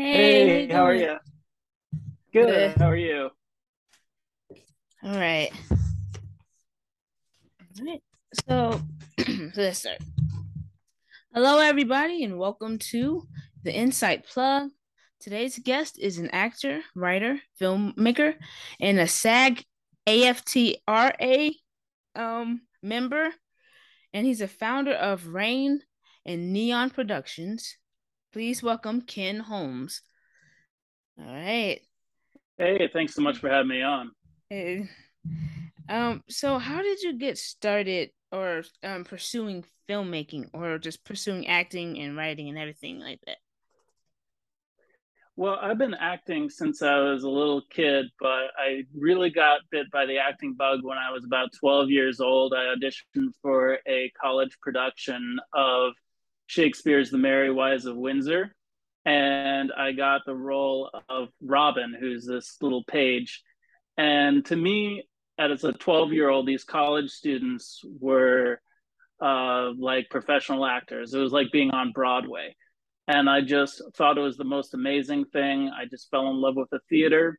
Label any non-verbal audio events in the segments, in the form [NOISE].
Hey, Hey, how are you? Good. Good. How are you? All right. All right. [CLEARS THROAT] So let's start. Hello, everybody, and welcome to the Insight Plugg. Today's guest is an actor, writer, filmmaker, and a SAG AFTRA um, member, and he's a founder of Rain and Neon Productions. Please welcome Ken Holmes. All right. Hey, thanks so much for having me on. Eh, Um, so how did you get started or um pursuing filmmaking or just pursuing acting and writing and everything like that? Well, I've been acting since I was a little kid, but I really got bit by the acting bug when I was about 12 years old. I auditioned for a college production of Shakespeare's The Merry Wives of Windsor, and I got the role of Robin, who's this little page. And to me, as a 12 year old, these college students were uh, like professional actors. It was like being on Broadway. And I just thought it was the most amazing thing. I just fell in love with the theater.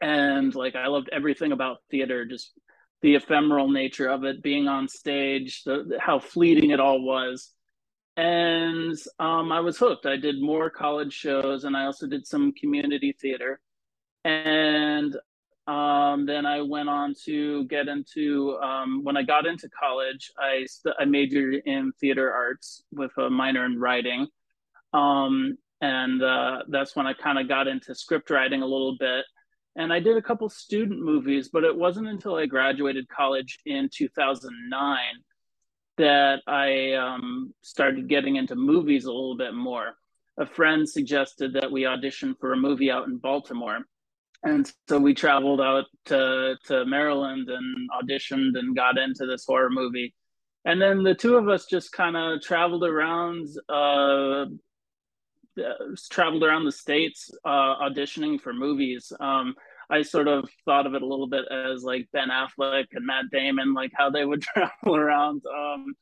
And like, I loved everything about theater, just the ephemeral nature of it, being on stage, the, how fleeting it all was. And um, I was hooked. I did more college shows and I also did some community theater. And um, then I went on to get into um, when I got into college, I st- I majored in theater arts with a minor in writing, um, and uh, that's when I kind of got into script writing a little bit. And I did a couple student movies, but it wasn't until I graduated college in 2009 that I um, started getting into movies a little bit more. A friend suggested that we audition for a movie out in Baltimore and so we traveled out to to Maryland and auditioned and got into this horror movie. And then the two of us just kind of traveled around, uh, traveled around the states, uh, auditioning for movies. Um, I sort of thought of it a little bit as like Ben Affleck and Matt Damon, like how they would [LAUGHS] travel around um,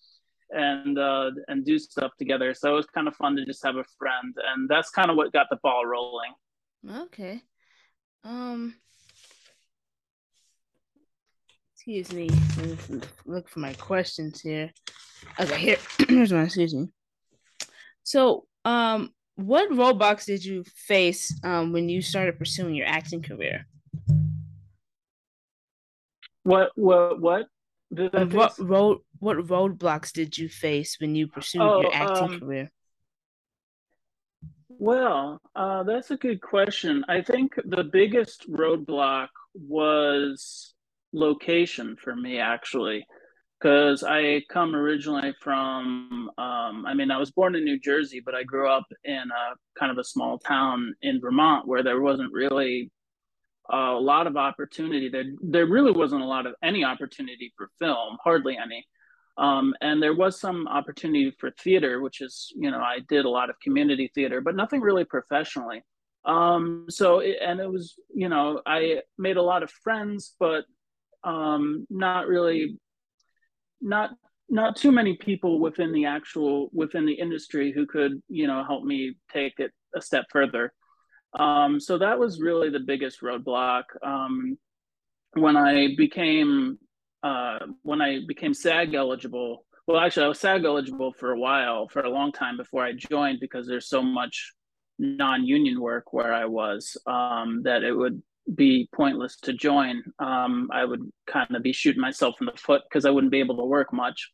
and uh, and do stuff together. So it was kind of fun to just have a friend, and that's kind of what got the ball rolling. Okay. Um, excuse me. Look for my questions here. Okay, here. [CLEARS THROAT] Here's my excuse me. So, um, what roadblocks did you face um when you started pursuing your acting career? What what what did I what face? road what roadblocks did you face when you pursued Oh, your acting um, career? Well, uh, that's a good question. I think the biggest roadblock was location for me, actually, because I come originally from, um, I mean, I was born in New Jersey, but I grew up in a kind of a small town in Vermont where there wasn't really a lot of opportunity. There, there really wasn't a lot of any opportunity for film, hardly any. Um, and there was some opportunity for theater, which is, you know, I did a lot of community theater, but nothing really professionally. Um, so, it, and it was, you know, I made a lot of friends, but um, not really, not not too many people within the actual within the industry who could, you know, help me take it a step further. Um, so that was really the biggest roadblock. Um, when I became uh, when I became SAG eligible. Well, actually, I was SAG eligible for a while, for a long time before I joined, because there's so much non-union work where I was um, that it would be pointless to join. Um, I would kind of be shooting myself in the foot because I wouldn't be able to work much.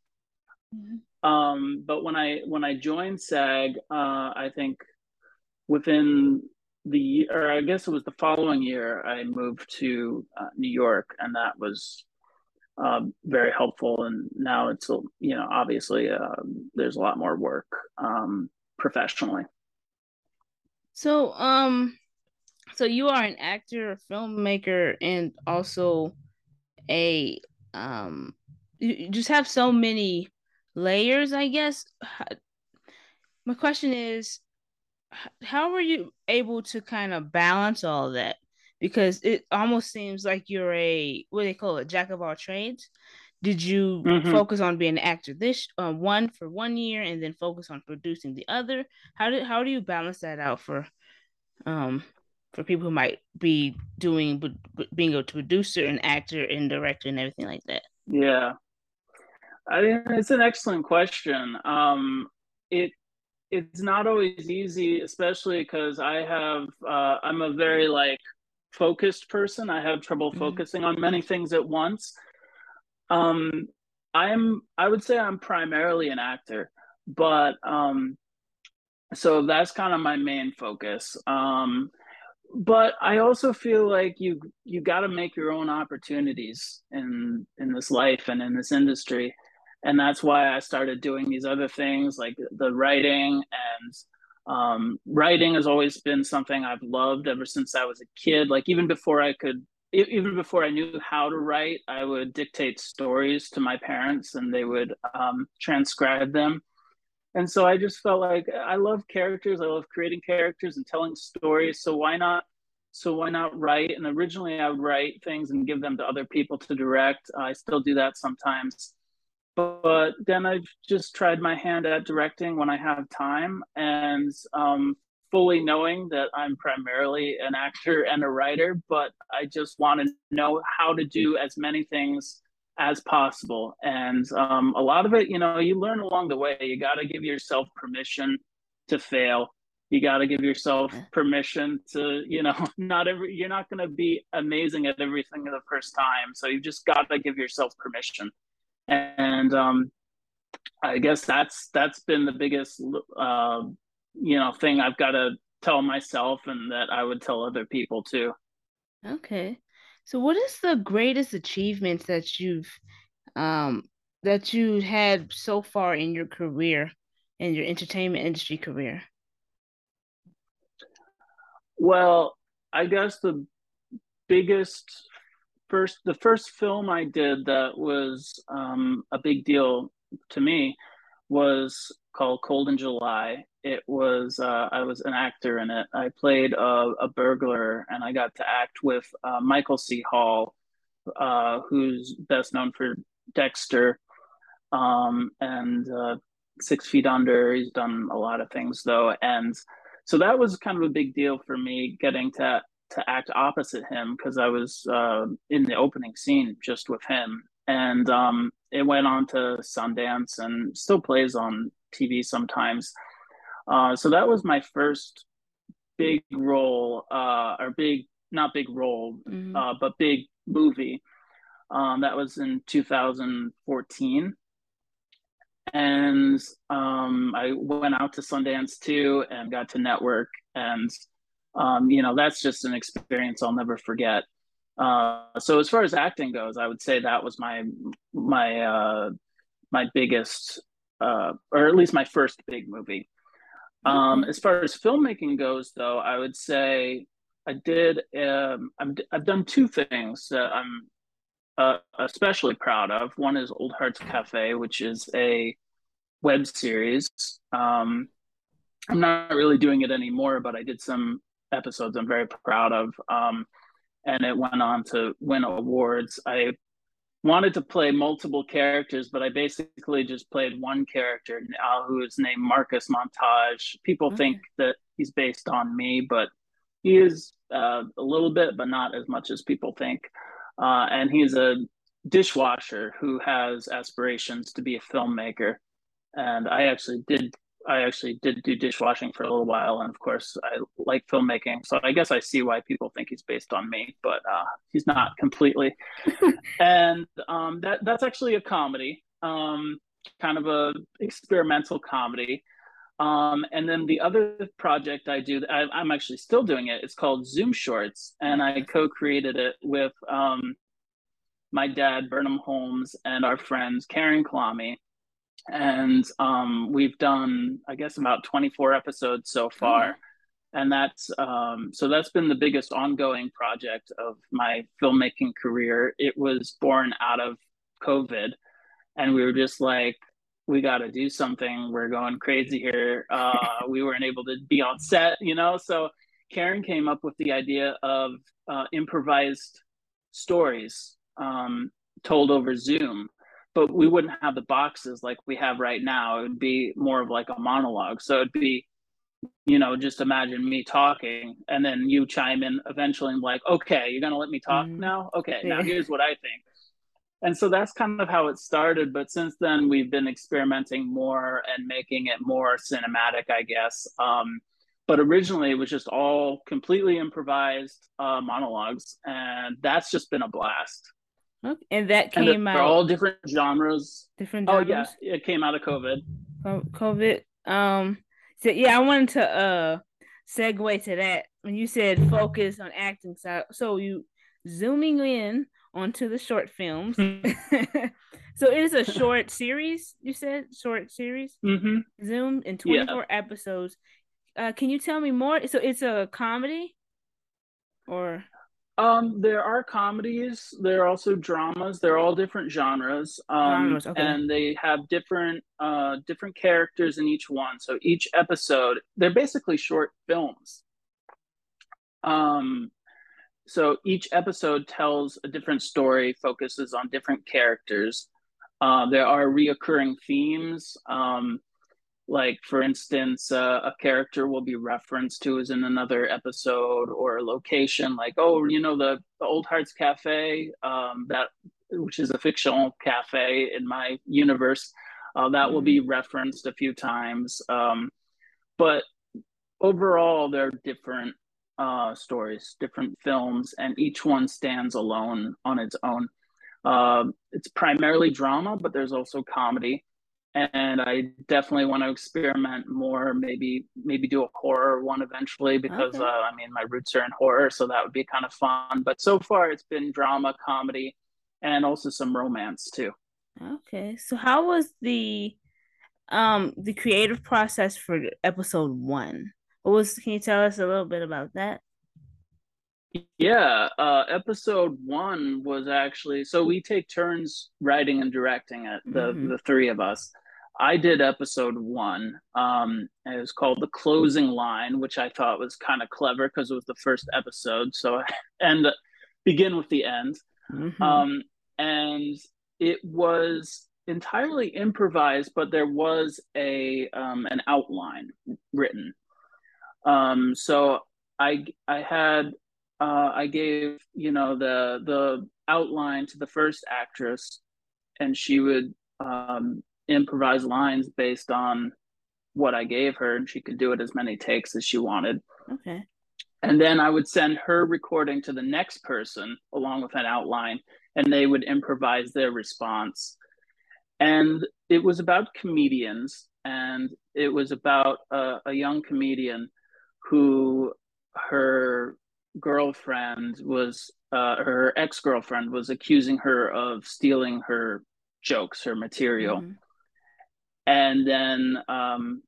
Mhm. Um, but when I when I joined SAG, uh, I think within the or I guess it was the following year, I moved to uh, New York, and that was um, very helpful. And now it's, you know, obviously um, there's a lot more work um, professionally. So, um, so you are an actor, a filmmaker, and also a um, you, just have so many layers, I guess. My question is, how were you able to kind of balance all that? Because it almost seems like you're a what do they call it, jack of all trades. Did you hmm focus on being an actor this uh, one for one year and then focus on producing the other? How did how do you balance that out for? um, for people who might be doing being a producer and actor and director and everything like that? Yeah, I mean, it's an excellent question. Um, it it's not always easy, especially because I have uh, I'm a very like focused person. I have trouble mm-hmm. focusing on many things at once. Um, I'm I would say I'm primarily an actor, but um, so that's kind of my main focus. Um, but I also feel like you you got to make your own opportunities in in this life and in this industry and that's why I started doing these other things like the writing and um, writing has always been something I've loved ever since I was a kid. Like even before I could, even before I knew how to write, I would dictate stories to my parents and they would um, transcribe them. And so I just felt like I love characters. I love creating characters and telling stories. So why not? So why not write? And originally I would write things and give them to other people to direct. I still do that sometimes but then I've just tried my hand at directing when I have time and um, fully knowing that I'm primarily an actor and a writer, but I just want to know how to do as many things as possible. And um, a lot of it, you know, you learn along the way. You got to give yourself permission to fail. You got to give yourself permission to, you know, [LAUGHS] not every, you're not going to be amazing at everything the first time. So you just got to give yourself permission and um, I guess that's that's been the biggest uh, you know thing I've got to tell myself, and that I would tell other people too. Okay, so what is the greatest achievements that you've um, that you had so far in your career, in your entertainment industry career? Well, I guess the biggest first the first film I did that was um, a big deal to me was called Cold in July. It was uh, I was an actor in it. I played a, a burglar, and I got to act with uh, Michael C. Hall, uh, who's best known for Dexter um, and uh, Six Feet Under. He's done a lot of things though, and so that was kind of a big deal for me getting to to act opposite him because I was uh, in the opening scene just with him, and um, it went on to Sundance and still plays on TV sometimes. Uh, so that was my first big role, uh, or big not big role, mm-hmm. uh, but big movie. Um, that was in 2014. And um, I went out to Sundance too and got to network. And um, you know that's just an experience I'll never forget. Uh, so as far as acting goes, I would say that was my my uh, my biggest, uh, or at least my first big movie. Um, mm-hmm. As far as filmmaking goes, though, I would say I did. Um, i have done two things that I'm uh, especially proud of. One is Old Hearts Cafe, which is a web series. Um, I'm not really doing it anymore, but I did some episodes I'm very proud of. Um, and it went on to win awards. I wanted to play multiple characters, but I basically just played one character uh, who is named Marcus Montage. People okay. think that he's based on me, but he is uh, a little bit, but not as much as people think. Uh, and he's a dishwasher who has aspirations to be a filmmaker. And I actually did I actually did do dishwashing for a little while, and of course, I like filmmaking. So I guess I see why people think he's based on me, but uh, he's not completely. [LAUGHS] and um, that that's actually a comedy, um, kind of a experimental comedy. Um, and then the other project I do, I, am actually still doing it. It's called Zoom Shorts, and I co-created it with um, my dad, Burnham Holmes, and our friends Karen Kalami and um, we've done i guess about 24 episodes so far. Oh. and that's um, so that's been the biggest ongoing project of my filmmaking career. It was born out of covid and we were just like we got to do something. We're going crazy here. [LAUGHS] Uh, we weren't able to be on set you know? So karen came up with the idea of uh, improvised stories um, told over zoom but we wouldn't have the boxes like we have right now. It would be more of like a monologue. So it'd be you know, just imagine me talking and then you chime in eventually and like, okay, you're gonna let me talk mm-hmm. now? Okay, yeah. now here's what I think. And so that's kind of how it started. But since then we've been experimenting more and making it more cinematic, I guess. Um, but originally it was just all completely improvised uh, monologues, and that's just been a blast. Okay. And that came and out. all different genres. Different genres. Oh yeah, it came out of COVID. COVID. Um. So yeah, I wanted to uh segue to that when you said focus on acting. So so you zooming in onto the short films. [LAUGHS] so it is a short series. You said short series. Mm-hmm. Zoom in twenty four yeah. episodes. Uh, can you tell me more? So it's a comedy, or um, there are comedies. There are also dramas. They're all different genres. Um, genres, okay. and they have different uh different characters in each one. So each episode, they're basically short films. Um, so each episode tells a different story, focuses on different characters. Uh, there are reoccurring themes. Um, like for instance uh, a character will be referenced to as in another episode or a location like oh you know the, the old hearts cafe um, that which is a fictional cafe in my universe uh, that will be mm-hmm. referenced a few times um, but overall they're different uh, stories different films and each one stands alone on its own uh, it's primarily drama but there's also comedy and I definitely want to experiment more. Maybe maybe do a horror one eventually because okay. uh, I mean my roots are in horror, so that would be kind of fun. But so far, it's been drama, comedy, and also some romance too. Okay, so how was the um the creative process for episode one? What was? Can you tell us a little bit about that? Yeah, uh, episode one was actually so we take turns writing and directing it, the mm-hmm. the three of us. I did episode one. Um, it was called The Closing Line, which I thought was kind of clever because it was the first episode. So, [LAUGHS] and begin with the end. Mm-hmm. Um, and it was entirely improvised, but there was a um, an outline written. Um, so I I had uh, I gave you know the the outline to the first actress, and she would um, improvise lines based on what I gave her, and she could do it as many takes as she wanted. Okay. And then I would send her recording to the next person along with an outline, and they would improvise their response. And it was about comedians, and it was about a, a young comedian who her girlfriend was, uh, her ex girlfriend was accusing her of stealing her jokes, her material. Mm-hmm and then um,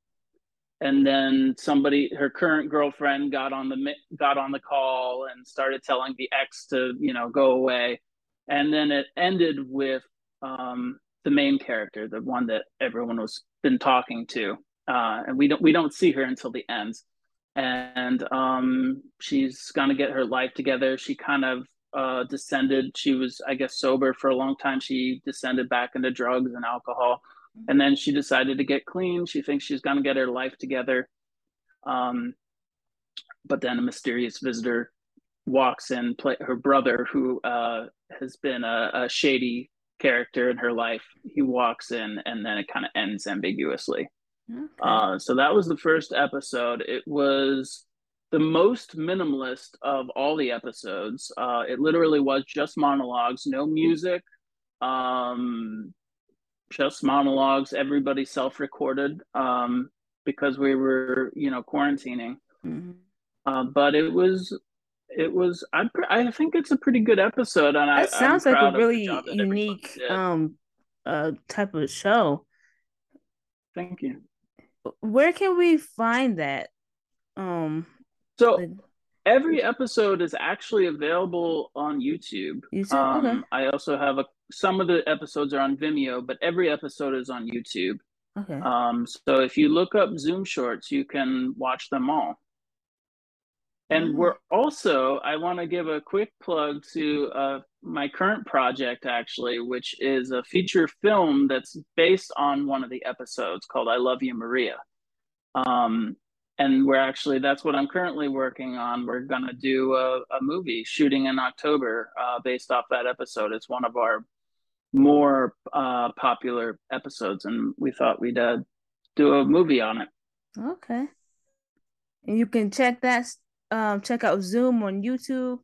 and then somebody her current girlfriend got on the got on the call and started telling the ex to you know go away. And then it ended with um, the main character the one that everyone was been talking to. Uh, and we don't we don't see her until the end. And um, she's gonna get her life together. She kind of uh, descended. She was i guess sober for a long time. She descended back into drugs and alcohol and then she decided to get clean. She thinks she's going to get her life together. Um, but then a mysterious visitor walks in, play her brother, who uh, has been a, a shady character in her life. He walks in, and then it kind of ends ambiguously. Okay. Uh, so that was the first episode. It was the most minimalist of all the episodes. Uh, it literally was just monologues, no music, um, just monologues. Everybody self-recorded um, because we were, you know, quarantining. Mm-hmm. Uh, but it was, it was. I I think it's a pretty good episode, and that I, sounds like a really unique um uh type of show. Thank you. Where can we find that? Um. So. Every episode is actually available on YouTube. YouTube? Um, okay. I also have a some of the episodes are on Vimeo, but every episode is on YouTube. Okay. Um, so if you look up Zoom Shorts, you can watch them all. And mm. we're also, I want to give a quick plug to uh, my current project, actually, which is a feature film that's based on one of the episodes called I Love You, Maria. Um, and we're actually that's what I'm currently working on. We're gonna do a, a movie shooting in October uh, based off that episode. It's one of our more uh, popular episodes, and we thought we'd uh, do a movie on it. Okay, and you can check that. Um, check out Zoom on YouTube,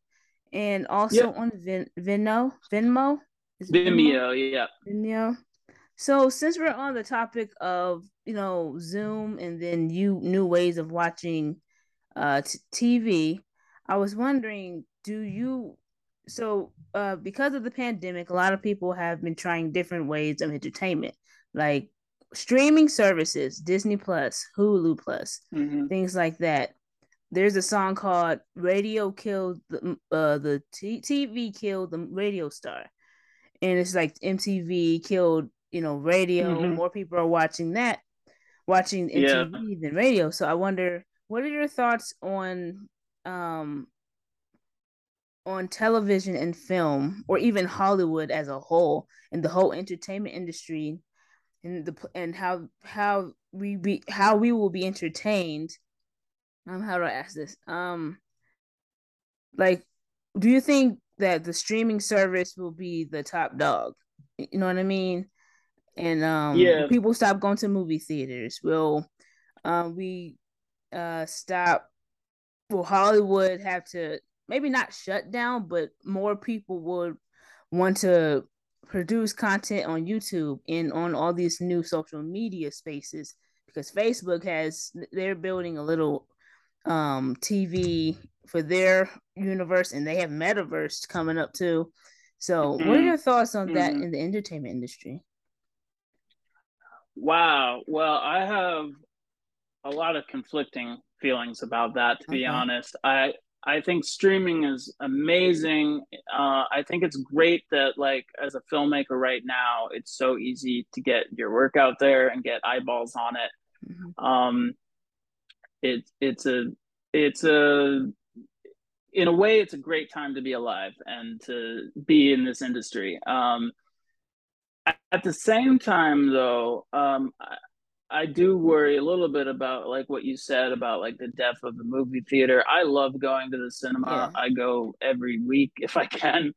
and also yep. on Vin- Vino Venmo. Vimeo, Vimeo, yeah. Vimeo. So since we're on the topic of you know Zoom and then you new ways of watching uh t- TV, I was wondering, do you so uh because of the pandemic, a lot of people have been trying different ways of entertainment, like streaming services, Disney Plus, Hulu Plus, mm-hmm. things like that. There's a song called "Radio Killed the uh, the t- TV Killed the Radio Star," and it's like MTV killed you know, radio. Mm-hmm. More people are watching that, watching MTV yeah. than radio. So I wonder, what are your thoughts on um on television and film, or even Hollywood as a whole, and the whole entertainment industry, and the and how how we be how we will be entertained. Um, how do I ask this? Um, like, do you think that the streaming service will be the top dog? You know what I mean? and um yeah people stop going to movie theaters will um we uh stop will hollywood have to maybe not shut down but more people would want to produce content on youtube and on all these new social media spaces because facebook has they're building a little um tv for their universe and they have metaverse coming up too so mm-hmm. what are mm-hmm. your thoughts on mm-hmm. that in the entertainment industry Wow. Well, I have a lot of conflicting feelings about that. To be honest, I I think streaming is amazing. Uh, I think it's great that like as a filmmaker right now, it's so easy to get your work out there and get eyeballs on it. Mm-hmm. Um, it's it's a it's a in a way it's a great time to be alive and to be in this industry. Um, at the same time, though, um, I do worry a little bit about like what you said about like the death of the movie theater. I love going to the cinema. Yeah. I go every week [LAUGHS] if I can.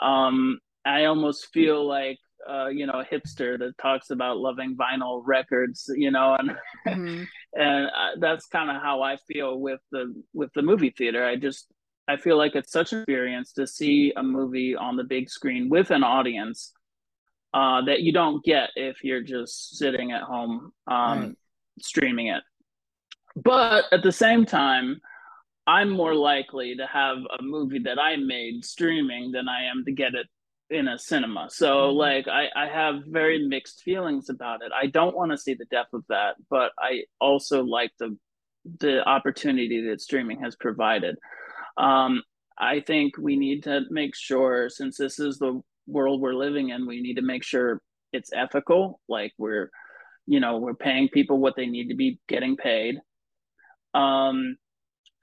Um, I almost feel like uh, you know a hipster that talks about loving vinyl records, you know, and [LAUGHS] mm-hmm. and uh, that's kind of how I feel with the with the movie theater. I just I feel like it's such an experience to see a movie on the big screen with an audience uh, that you don't get if you're just sitting at home um, right. streaming it. But at the same time, I'm more likely to have a movie that I made streaming than I am to get it in a cinema. So mm-hmm. like I, I have very mixed feelings about it. I don't want to see the death of that, but I also like the the opportunity that streaming has provided. Um, I think we need to make sure since this is the world we're living in, we need to make sure it's ethical. Like we're, you know, we're paying people what they need to be getting paid. Um,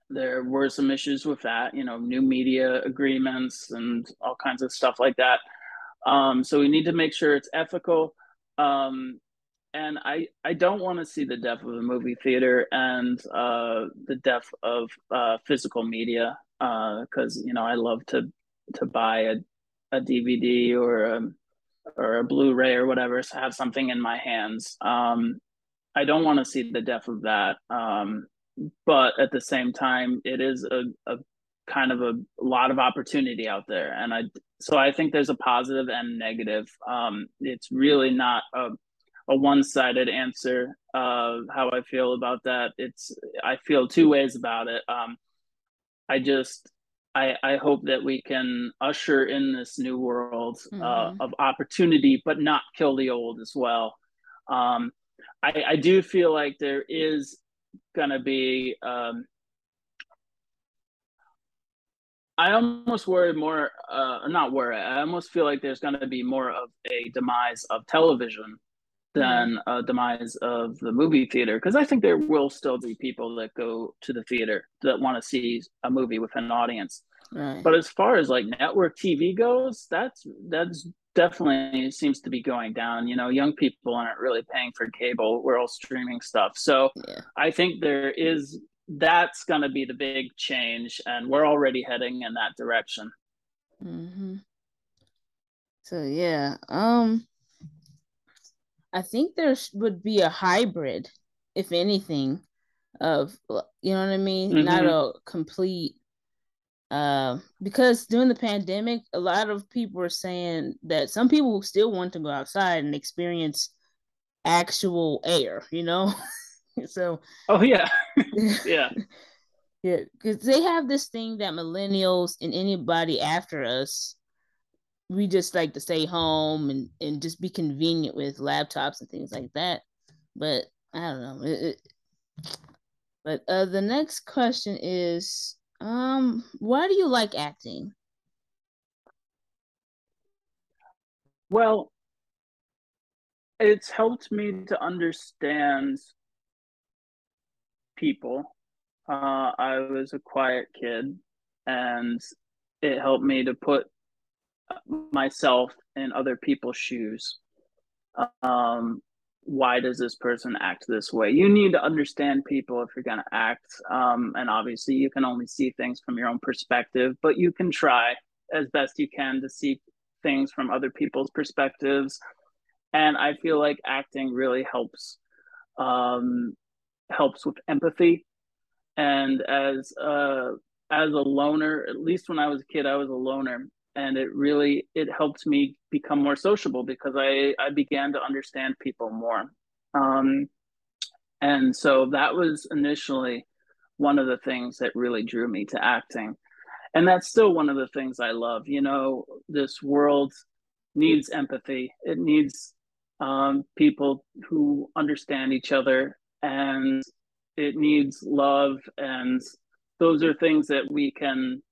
there were some issues with that, you know, new media agreements and all kinds of stuff like that. Um, so we need to make sure it's ethical. Um, and I, I don't want to see the death of the movie theater and uh, the death of uh, physical media because uh, you know I love to to buy a a DVD or a, or a Blu-ray or whatever, so have something in my hands. Um, I don't want to see the death of that, um, but at the same time, it is a, a kind of a, lot of opportunity out there, and I so I think there's a positive and negative. Um, it's really not a a one-sided answer uh, how I feel about that. It's I feel two ways about it. Um, I just I, I hope that we can usher in this new world uh, mm-hmm. of opportunity, but not kill the old as well. Um, I, I do feel like there is going to be. Um, I almost worry more, uh, not worry. I almost feel like there's going to be more of a demise of television than mm-hmm. a demise of the movie theater because I think there will still be people that go to the theater that want to see a movie with an audience. Right. But as far as like network TV goes, that's that's definitely seems to be going down. You know, young people aren't really paying for cable; we're all streaming stuff. So yeah. I think there is that's going to be the big change, and we're already heading in that direction. Mm-hmm. So yeah, um, I think there would be a hybrid, if anything, of you know what I mean, mm-hmm. not a complete uh, because during the pandemic, a lot of people are saying that some people still want to go outside and experience actual air, you know? [LAUGHS] so, oh, yeah, [LAUGHS] yeah, yeah, because they have this thing that millennials and anybody after us, we just like to stay home and, and just be convenient with laptops and things like that. But I don't know. It, it, but uh, the next question is um, why do you like acting? Well, it's helped me to understand people. Uh, I was a quiet kid, and it helped me to put myself in other people's shoes. Um, why does this person act this way? You need to understand people if you're going to act um, and obviously you can only see things from your own perspective but you can try as best you can to see things from other people's perspectives. And i feel like acting really helps um, helps with empathy. And as uh, as a loner at least when i was a kid i was a loner and it really it helped me become more sociable because I I began to understand people more. Um, and so that was initially one of the things that really drew me to acting. And that's still one of the things I love. You know, this world needs empathy. It needs um, people who understand each other and it needs love and those are things that we can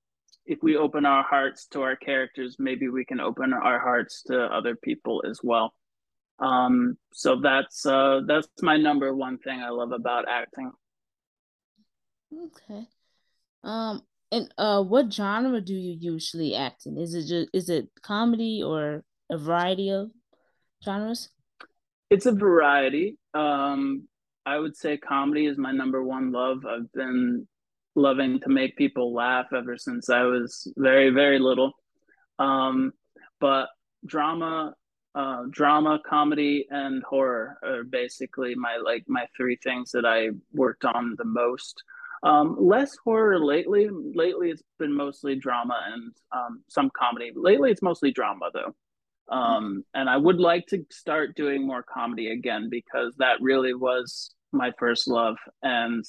if we open our hearts to our characters, maybe we can open our hearts to other people as well. Um, so that's uh, that's my number one thing I love about acting. Okay. Um, and uh, what genre do you usually act in? Is it just is it comedy or a variety of genres? It's a variety. Um, I would say comedy is my number one love. I've been loving to make people laugh ever since I was very, very little. Um, but drama, uh, drama, comedy, and horror are basically my like my three things that I worked on the most. Um, less horror lately. Lately, it's been mostly drama and um, some comedy. Lately, it's mostly drama though. Um, and I would like to start doing more comedy again because that really was my first love. And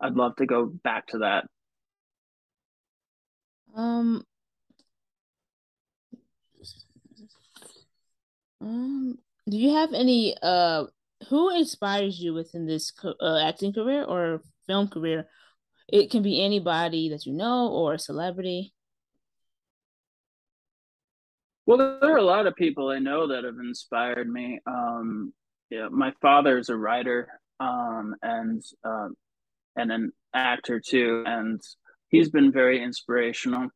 I'd love to go back to that. Um, um, do you have any uh who inspires you within this uh, acting career or film career? It can be anybody that you know or a celebrity. Well, there are a lot of people I know that have inspired me. Um, yeah, my father is a writer, um, and uh, and an actor too, and he's been very inspirational.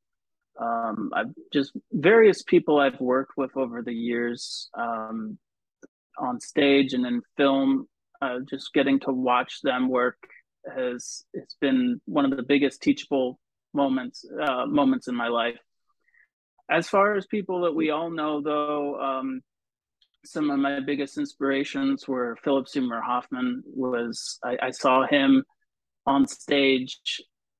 Um, I've just various people I've worked with over the years um, on stage and in film. Uh, just getting to watch them work has it's been one of the biggest teachable moments uh, moments in my life. As far as people that we all know, though, um, some of my biggest inspirations were Philip Seymour Hoffman. Was I, I saw him on stage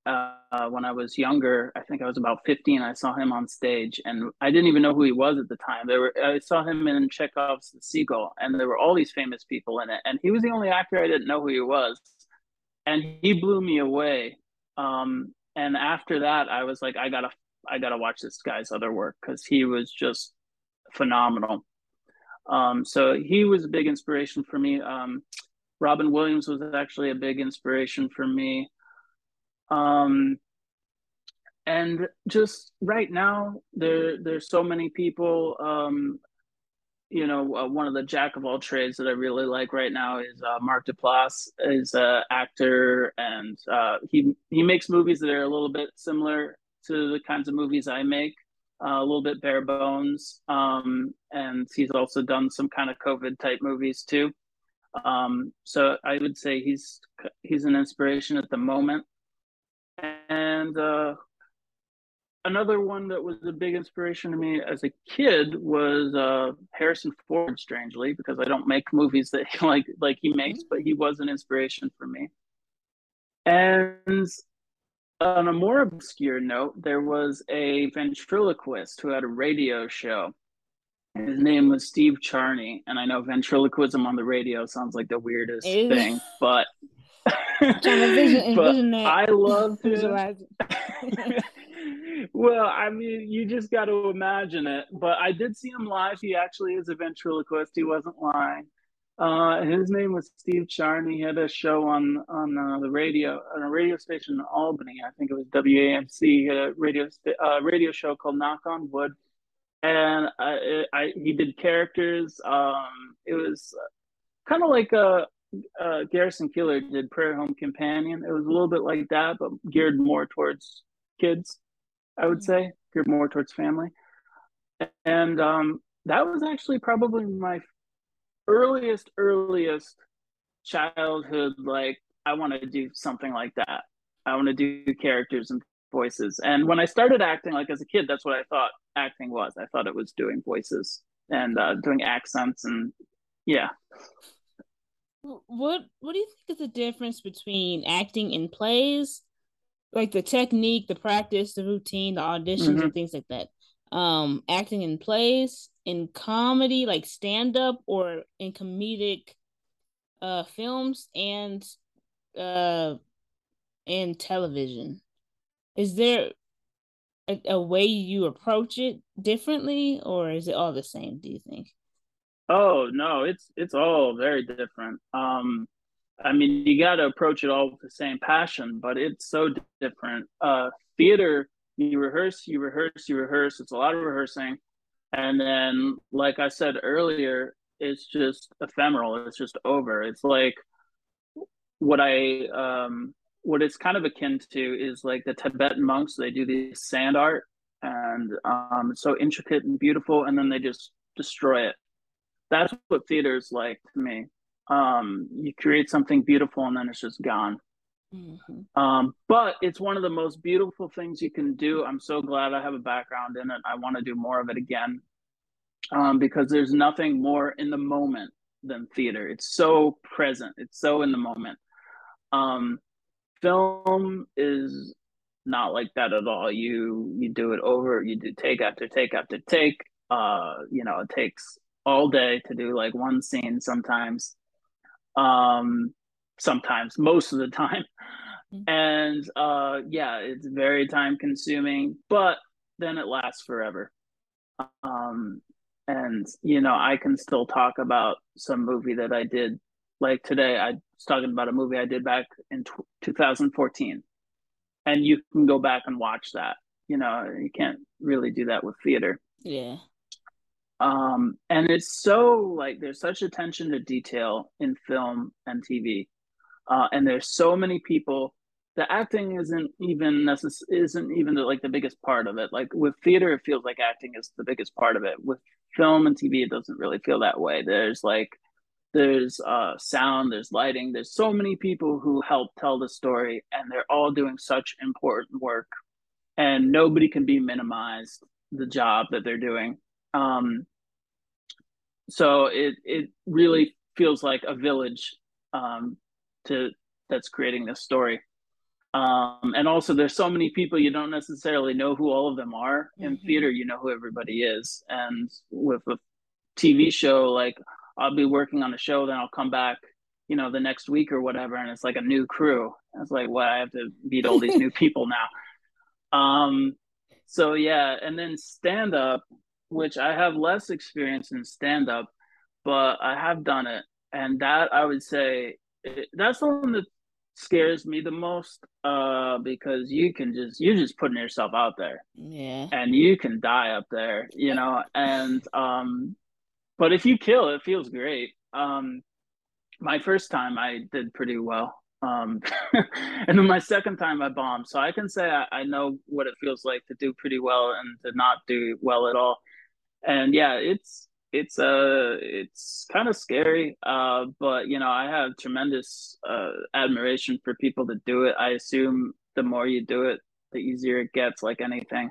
uh, when I was younger. I think I was about 15. I saw him on stage, and I didn't even know who he was at the time. There were I saw him in Chekhov's The Seagull, and there were all these famous people in it, and he was the only actor I didn't know who he was, and he blew me away. Um, and after that, I was like, I gotta, I gotta watch this guy's other work because he was just phenomenal. Um, so he was a big inspiration for me. Um, Robin Williams was actually a big inspiration for me. Um, and just right now, there there's so many people. Um, you know, uh, one of the jack of all trades that I really like right now is uh, Mark Duplass. is an actor, and uh, he he makes movies that are a little bit similar to the kinds of movies I make, uh, a little bit bare bones. Um, and he's also done some kind of COVID type movies too. Um, so I would say he's he's an inspiration at the moment. And uh, another one that was a big inspiration to me as a kid was uh, Harrison Ford. Strangely, because I don't make movies that [LAUGHS] like like he makes, but he was an inspiration for me. And on a more obscure note, there was a ventriloquist who had a radio show. His name was Steve Charney, and I know ventriloquism on the radio sounds like the weirdest thing, but [LAUGHS] but I love him. [LAUGHS] well, I mean, you just got to imagine it. But I did see him live. He actually is a ventriloquist. He wasn't lying. Uh, his name was Steve Charney. He had a show on on uh, the radio on a radio station in Albany. I think it was WAMC. He had a radio uh, radio show called Knock on Wood, and I, I he did characters. Um, it was kind of like a, a Garrison Keillor did Prairie Home Companion. It was a little bit like that, but geared more towards kids. I would say geared more towards family, and um, that was actually probably my earliest, earliest childhood, like I want to do something like that. I want to do characters and voices. And when I started acting, like as a kid, that's what I thought acting was. I thought it was doing voices and uh, doing accents, and yeah. What What do you think is the difference between acting in plays, like the technique, the practice, the routine, the auditions, mm-hmm. and things like that? Um, acting in plays in comedy, like stand up, or in comedic uh films and uh in television. Is there a, a way you approach it differently, or is it all the same? Do you think? Oh no, it's it's all very different. Um, I mean, you got to approach it all with the same passion, but it's so different. Uh, theater, you rehearse, you rehearse, you rehearse. It's a lot of rehearsing and then like i said earlier it's just ephemeral it's just over it's like what i um what it's kind of akin to is like the tibetan monks they do this sand art and um it's so intricate and beautiful and then they just destroy it that's what theater is like to me um you create something beautiful and then it's just gone Mm-hmm. Um, but it's one of the most beautiful things you can do. I'm so glad I have a background in it. I want to do more of it again um, because there's nothing more in the moment than theater. It's so present. It's so in the moment. Um, film is not like that at all. You you do it over. You do take after take after take. Uh, you know, it takes all day to do like one scene sometimes. Um, sometimes, most of the time. Mm-hmm. And uh, yeah, it's very time consuming, but then it lasts forever. Um, and you know, I can still talk about some movie that I did. Like today, I was talking about a movie I did back in t- 2014, and you can go back and watch that. You know, you can't really do that with theater. Yeah. Um and it's so like there's such attention to detail in film and tv uh, and there's so many people the acting isn't even necess- isn't even the, like the biggest part of it. Like with theater it feels like acting is the biggest part of it. With film and tv it doesn't really feel that way. There's like there's uh sound there's lighting there's so many people who help tell the story and they're all doing such important work and nobody can be minimized the job that they're doing um so it it really feels like a village um to that's creating this story. Um, and also, there's so many people you don't necessarily know who all of them are. In mm-hmm. theater, you know who everybody is, and with a TV show, like I'll be working on a show, then I'll come back, you know, the next week or whatever, and it's like a new crew. It's like, what? I have to meet all these new [LAUGHS] people now. Um, so yeah, and then stand up, which I have less experience in stand up, but I have done it, and that I would say that's the one that scares me the most uh because you can just you're just putting yourself out there yeah and you can die up there you know and um but if you kill it feels great um my first time i did pretty well Um, [LAUGHS] and then my second time I bombed. So I can say I, I know what it feels like to do pretty well and to not do well at all. And yeah, it's it's uh it's kind of scary. Uh, but you know, I have tremendous uh admiration for people that do it. I assume the more you do it, the easier it gets, like anything.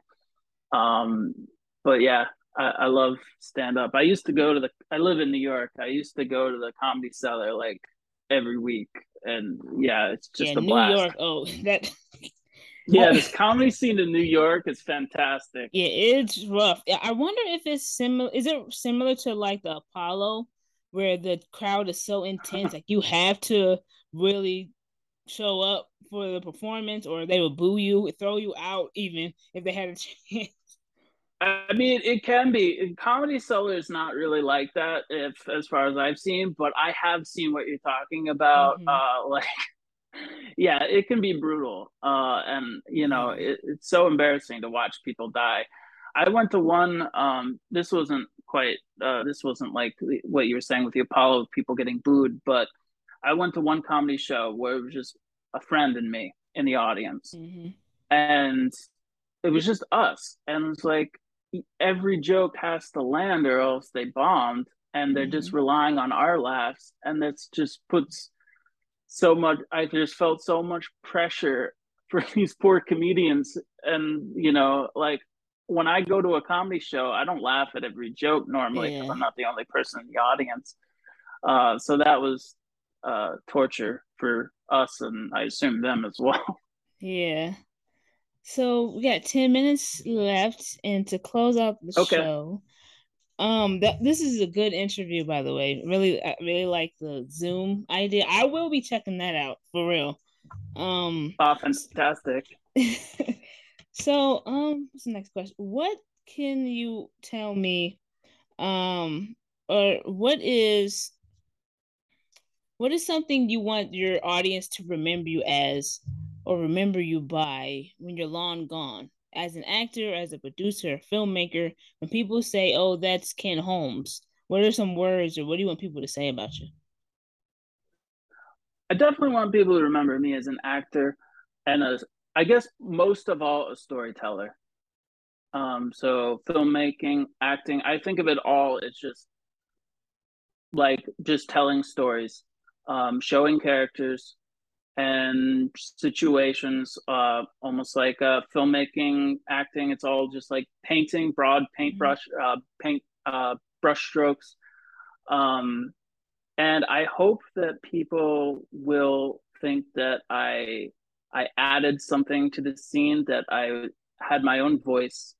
Um, but yeah, I, I love stand up. I used to go to the. I live in New York. I used to go to the Comedy Cellar like every week, and yeah, it's just yeah, a New blast. York. Oh, [LAUGHS] that. yeah, this comedy scene in New York is fantastic. Yeah, it's rough. I wonder if it's similar. Is it similar to like the Apollo, where the crowd is so intense, like you have to really show up for the performance, or they will boo you, throw you out, even if they had a [LAUGHS] chance. I mean, it can be. Comedy Cellar is not really like that, if as far as I've seen. But I have seen what you're talking about. Mm-hmm. Uh, [LAUGHS] like, yeah, it can be brutal, uh, and you know, mm-hmm. it, it's so embarrassing to watch people die. I went to one. Um, this wasn't quite. Uh, this wasn't like what you were saying with the Apollo, people getting booed. But I went to one comedy show where it was just a friend and me in the audience, mm-hmm. and it was just us, and it's like every joke has to land or else they bombed and they're mm-hmm. just relying on our laughs and that's just puts so much i just felt so much pressure [LAUGHS] for these poor comedians and you know like when i go to a comedy show i don't laugh at every joke normally yeah. i'm not the only person in the audience uh, so that was uh, torture for us and i assume them as well [LAUGHS] yeah so we got 10 minutes left and to close out the okay. show. Um that this is a good interview by the way. Really I really like the Zoom idea. I will be checking that out for real. Um oh, fantastic. [LAUGHS] so um what's the next question? What can you tell me um or what is what is something you want your audience to remember you as or remember you by when you're long gone? As an actor, as a producer, a filmmaker, when people say, oh, that's Ken Holmes, what are some words or what do you want people to say about you? I definitely want people to remember me as an actor and as, I guess, most of all, a storyteller. Um, so filmmaking, acting, I think of it all. It's just like just telling stories, um, showing characters, and situations, uh, almost like uh, filmmaking, acting. It's all just like painting, broad paintbrush, mm-hmm. uh, paint uh, brush strokes. Um, and I hope that people will think that I I added something to the scene, that I had my own voice,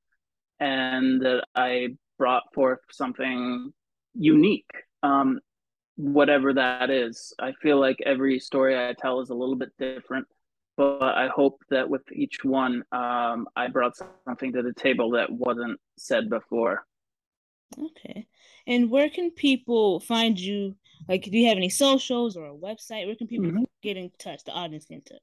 and that I brought forth something unique. Um, whatever that is. I feel like every story I tell is a little bit different, but I hope that with each one, um, I brought something to the table that wasn't said before. Okay. And where can people find you? Like, do you have any socials or a website? Where can people mm-hmm. get in touch? The audience get in touch.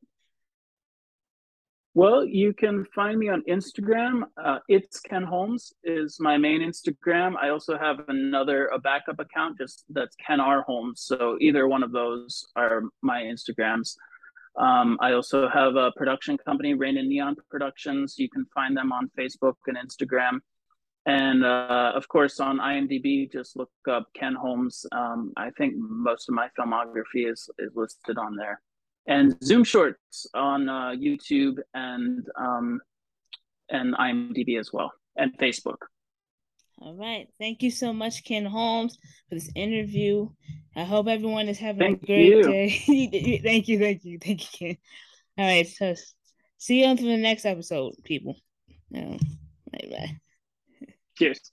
Well, you can find me on Instagram. Uh, it's Ken Holmes is my main Instagram. I also have another a backup account just that's Ken R Holmes. So either one of those are my Instagrams. Um, I also have a production company, Rain and Neon Productions. You can find them on Facebook and Instagram. And uh, of course, on IMDb, just look up Ken Holmes. Um, I think most of my filmography is, is listed on there and Zoom Shorts on uh, YouTube and um, and IMDb as well, and Facebook. All right. Thank you so much, Ken Holmes, for this interview. I hope everyone is having thank a great you. day. [LAUGHS] thank you, thank you, thank you, Ken. All right. So see you until the next episode, people. Um, bye bye. Cheers.